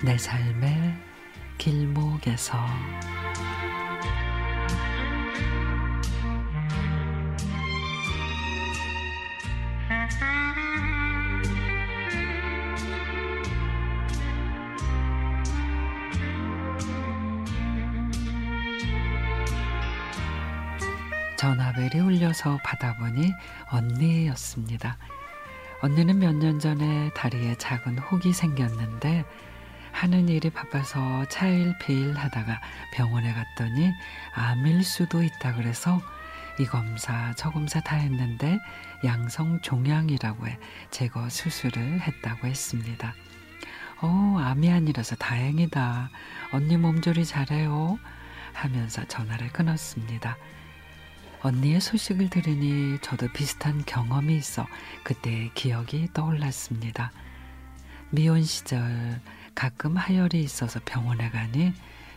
내 삶의 길목에서. 전화벨이 울려서 받아보니 언니였습니다. 언니는 몇 년 전에 다리에 작은 혹이 생겼는데 하는 일이 바빠서 차일피일 하다가 병원에 갔더니 암일 수도 있다 그래서 이 검사 저 검사 다 했는데 양성 종양이라고 해 제거 수술을 했다고 했습니다. 어, 암이 아니라서 다행이다. 언니 몸조리 잘해요. 하면서 전화를 끊었습니다. 언니의 소식을 들으니 저도 비슷한 경험이 있어 그때의 기억이 떠올랐습니다. 미혼 시절 가끔 하열이 있어서 병원에 가니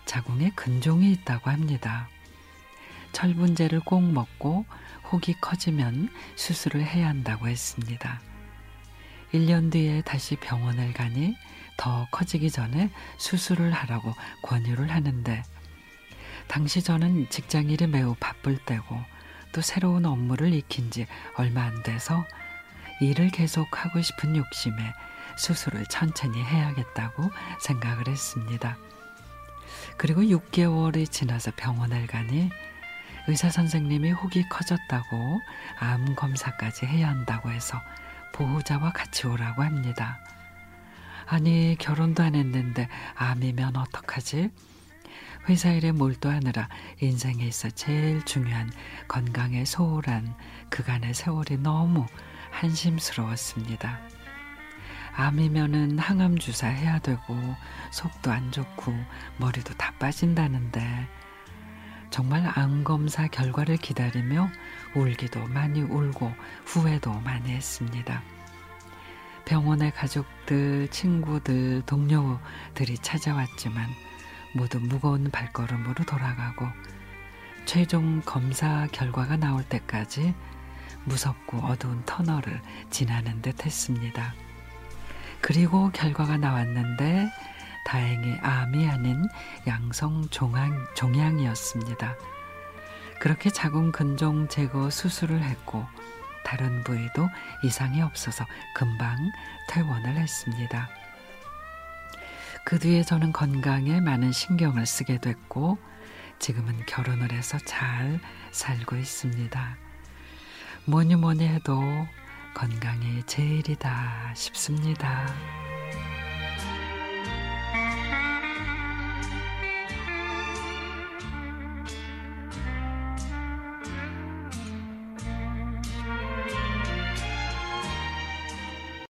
자궁에 근종이 있다고 합니다. 철분제를 꼭 먹고 혹이 커지면 수술을 해야 한다고 했습니다. 1년 뒤에 다시 병원을 가니 더 커지기 전에 수술을 하라고 권유를 하는데 당시 저는 직장일이 매우 바쁠 때고 또 새로운 업무를 익힌 지 얼마 안 돼서 일을 계속 하고 싶은 욕심에 수술을 천천히 해야겠다고 생각을 했습니다. 그리고 6개월이 지나서 병원을 가니 의사 선생님이 혹이 커졌다고 암 검사까지 해야 한다고 해서 보호자와 같이 오라고 합니다. 아니, 결혼도 안 했는데 암이면 어떡하지? 회사 일에 몰두하느라 인생에 있어 제일 중요한 건강에 소홀한 그간의 세월이 너무 한심스러웠습니다. 암이면은 항암 주사 해야 되고 속도 안 좋고 머리도 다 빠진다는데 정말 암 검사 결과를 기다리며 울기도 많이 울고 후회도 많이 했습니다. 병원의 가족들, 친구들, 동료들이 찾아왔지만 모두 무거운 발걸음으로 돌아가고 최종 검사 결과가 나올 때까지 무섭고 어두운 터널을 지나는 듯 했습니다. 그리고 결과가 나왔는데 다행히 암이 아닌 양성 종양, 종양이었습니다. 그렇게 자궁 근종 제거 수술을 했고 다른 부위도 이상이 없어서 금방 퇴원을 했습니다. 그 뒤에 저는 건강에 많은 신경을 쓰게 됐고 지금은 결혼을 해서 잘 살고 있습니다. 뭐니 뭐니 해도 건강이 제일이다 싶습니다.